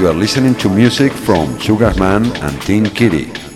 you are listening to music from Sugarman and Teen Kitty.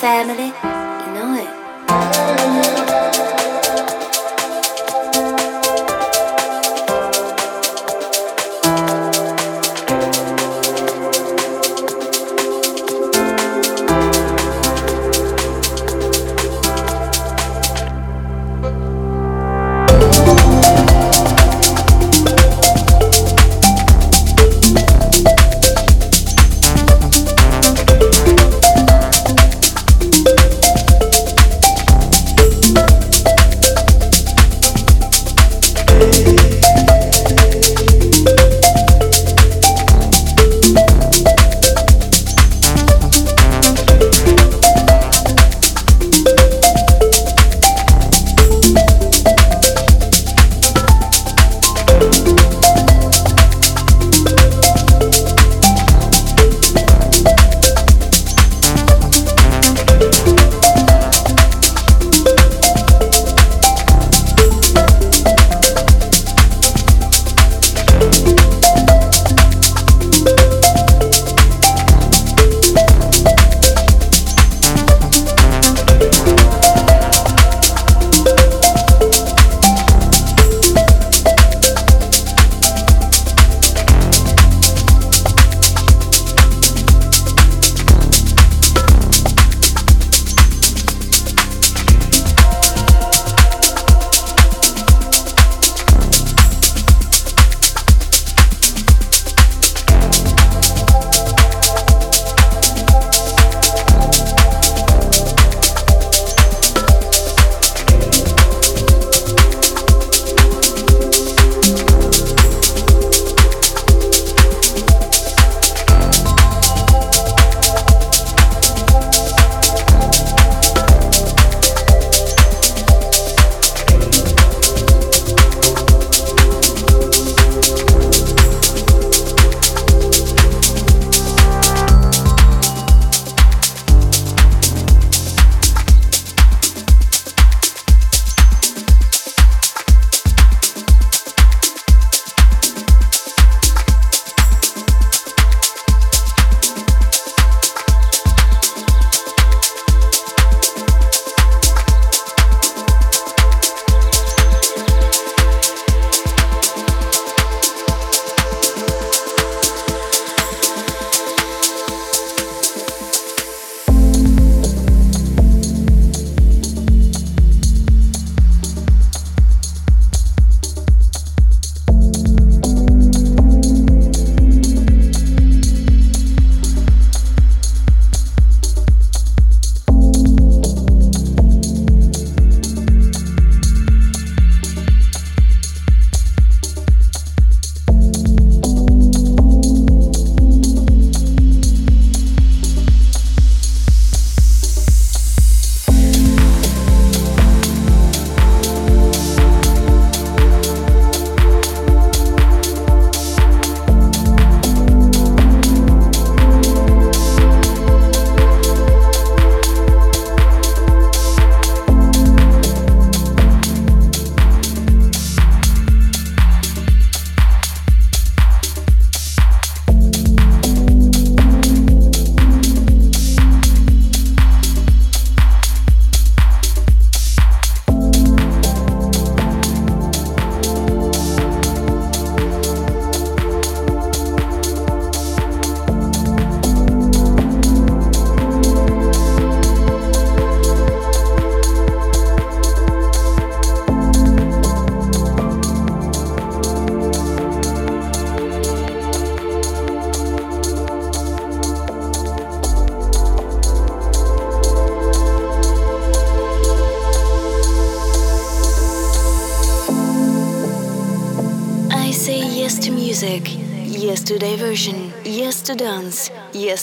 Family,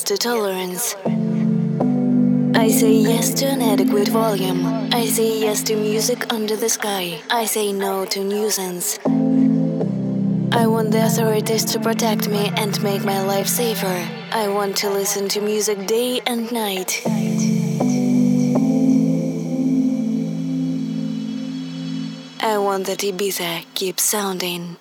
to tolerance. I say yes to an adequate volume. I say yes to music under the sky. I say no to nuisance. I want the authorities to protect me and make my life safer. I want to listen to music day and night. I want that Ibiza keeps sounding.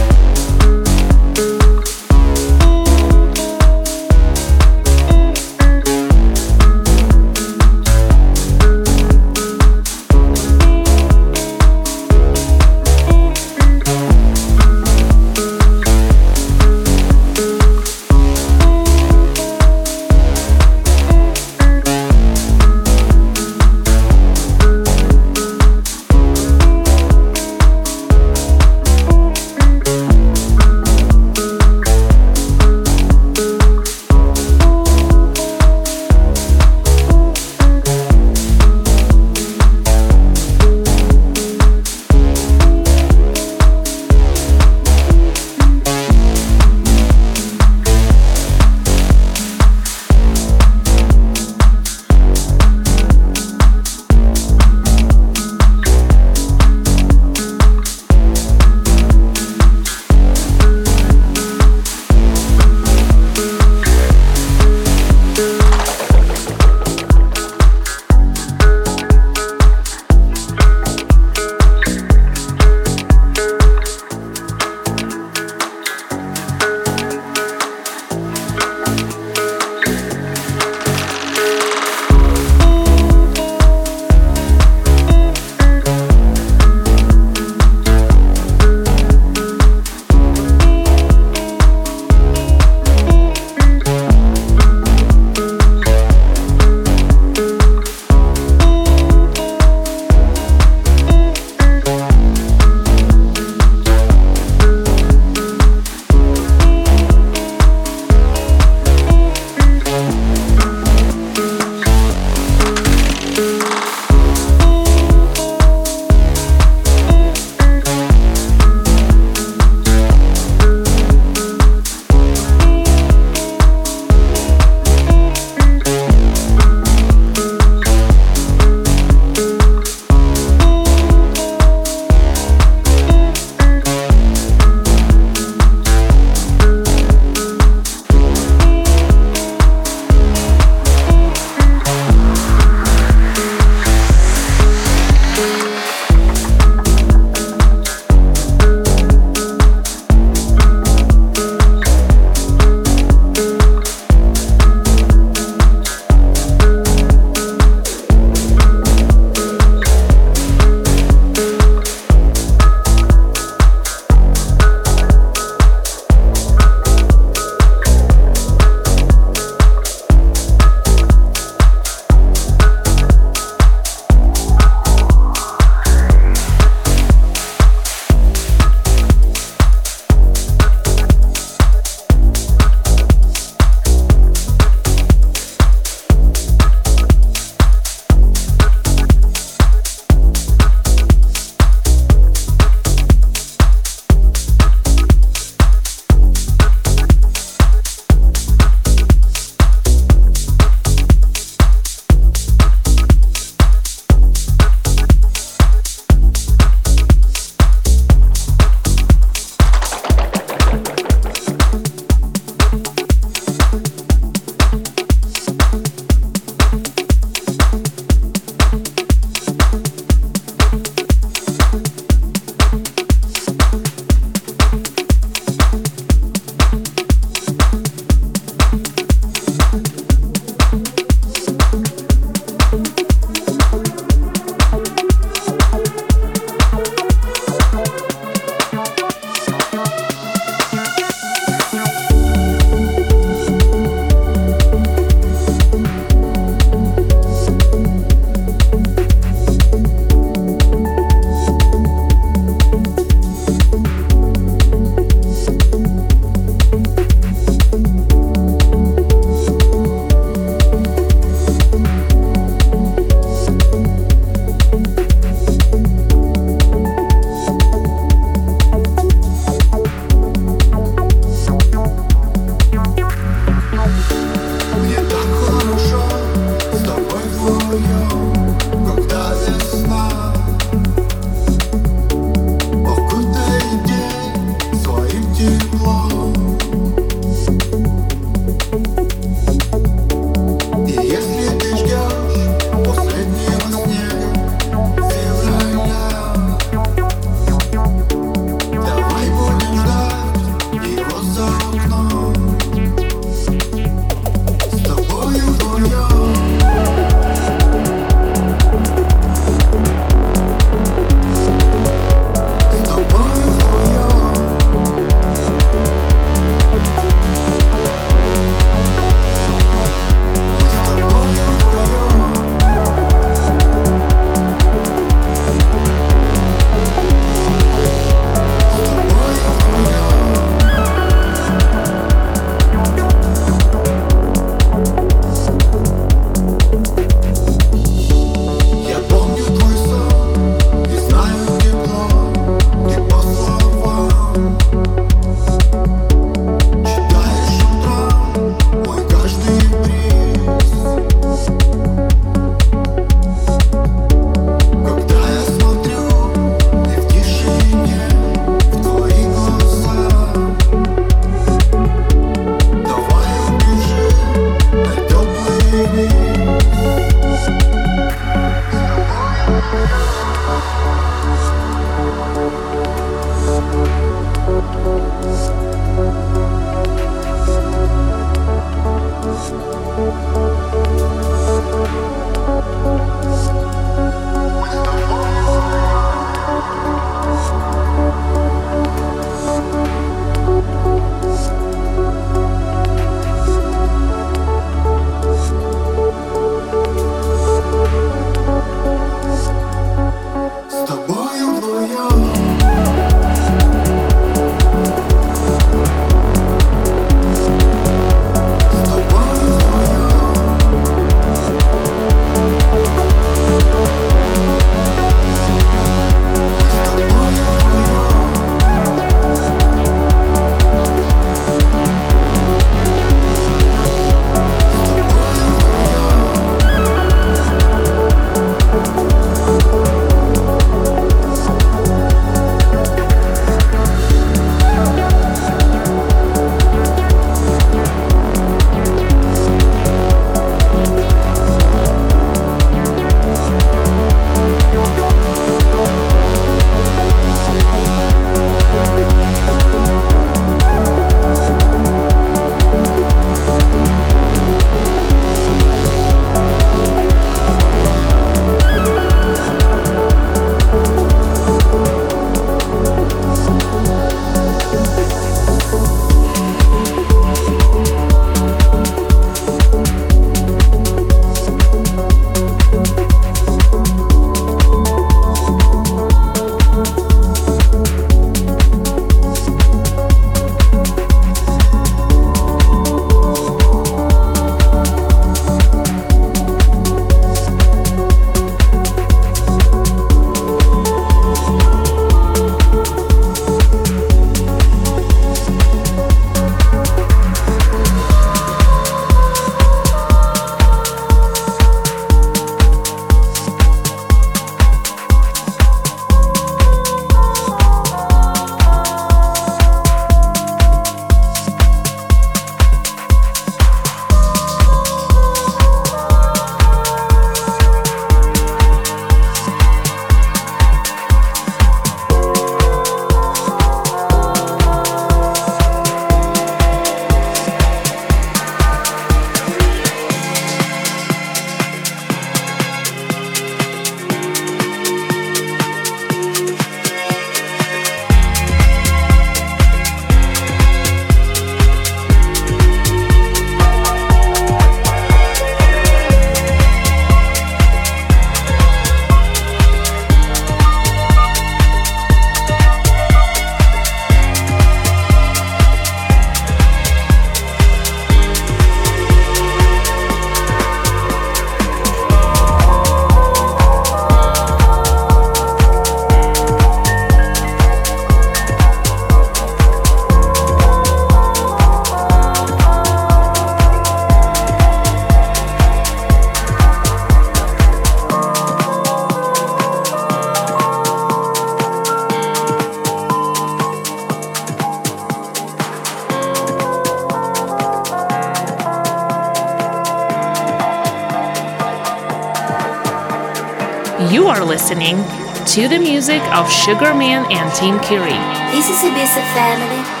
Listening to the music of Sugarman and Team Kiri. This is a basic family.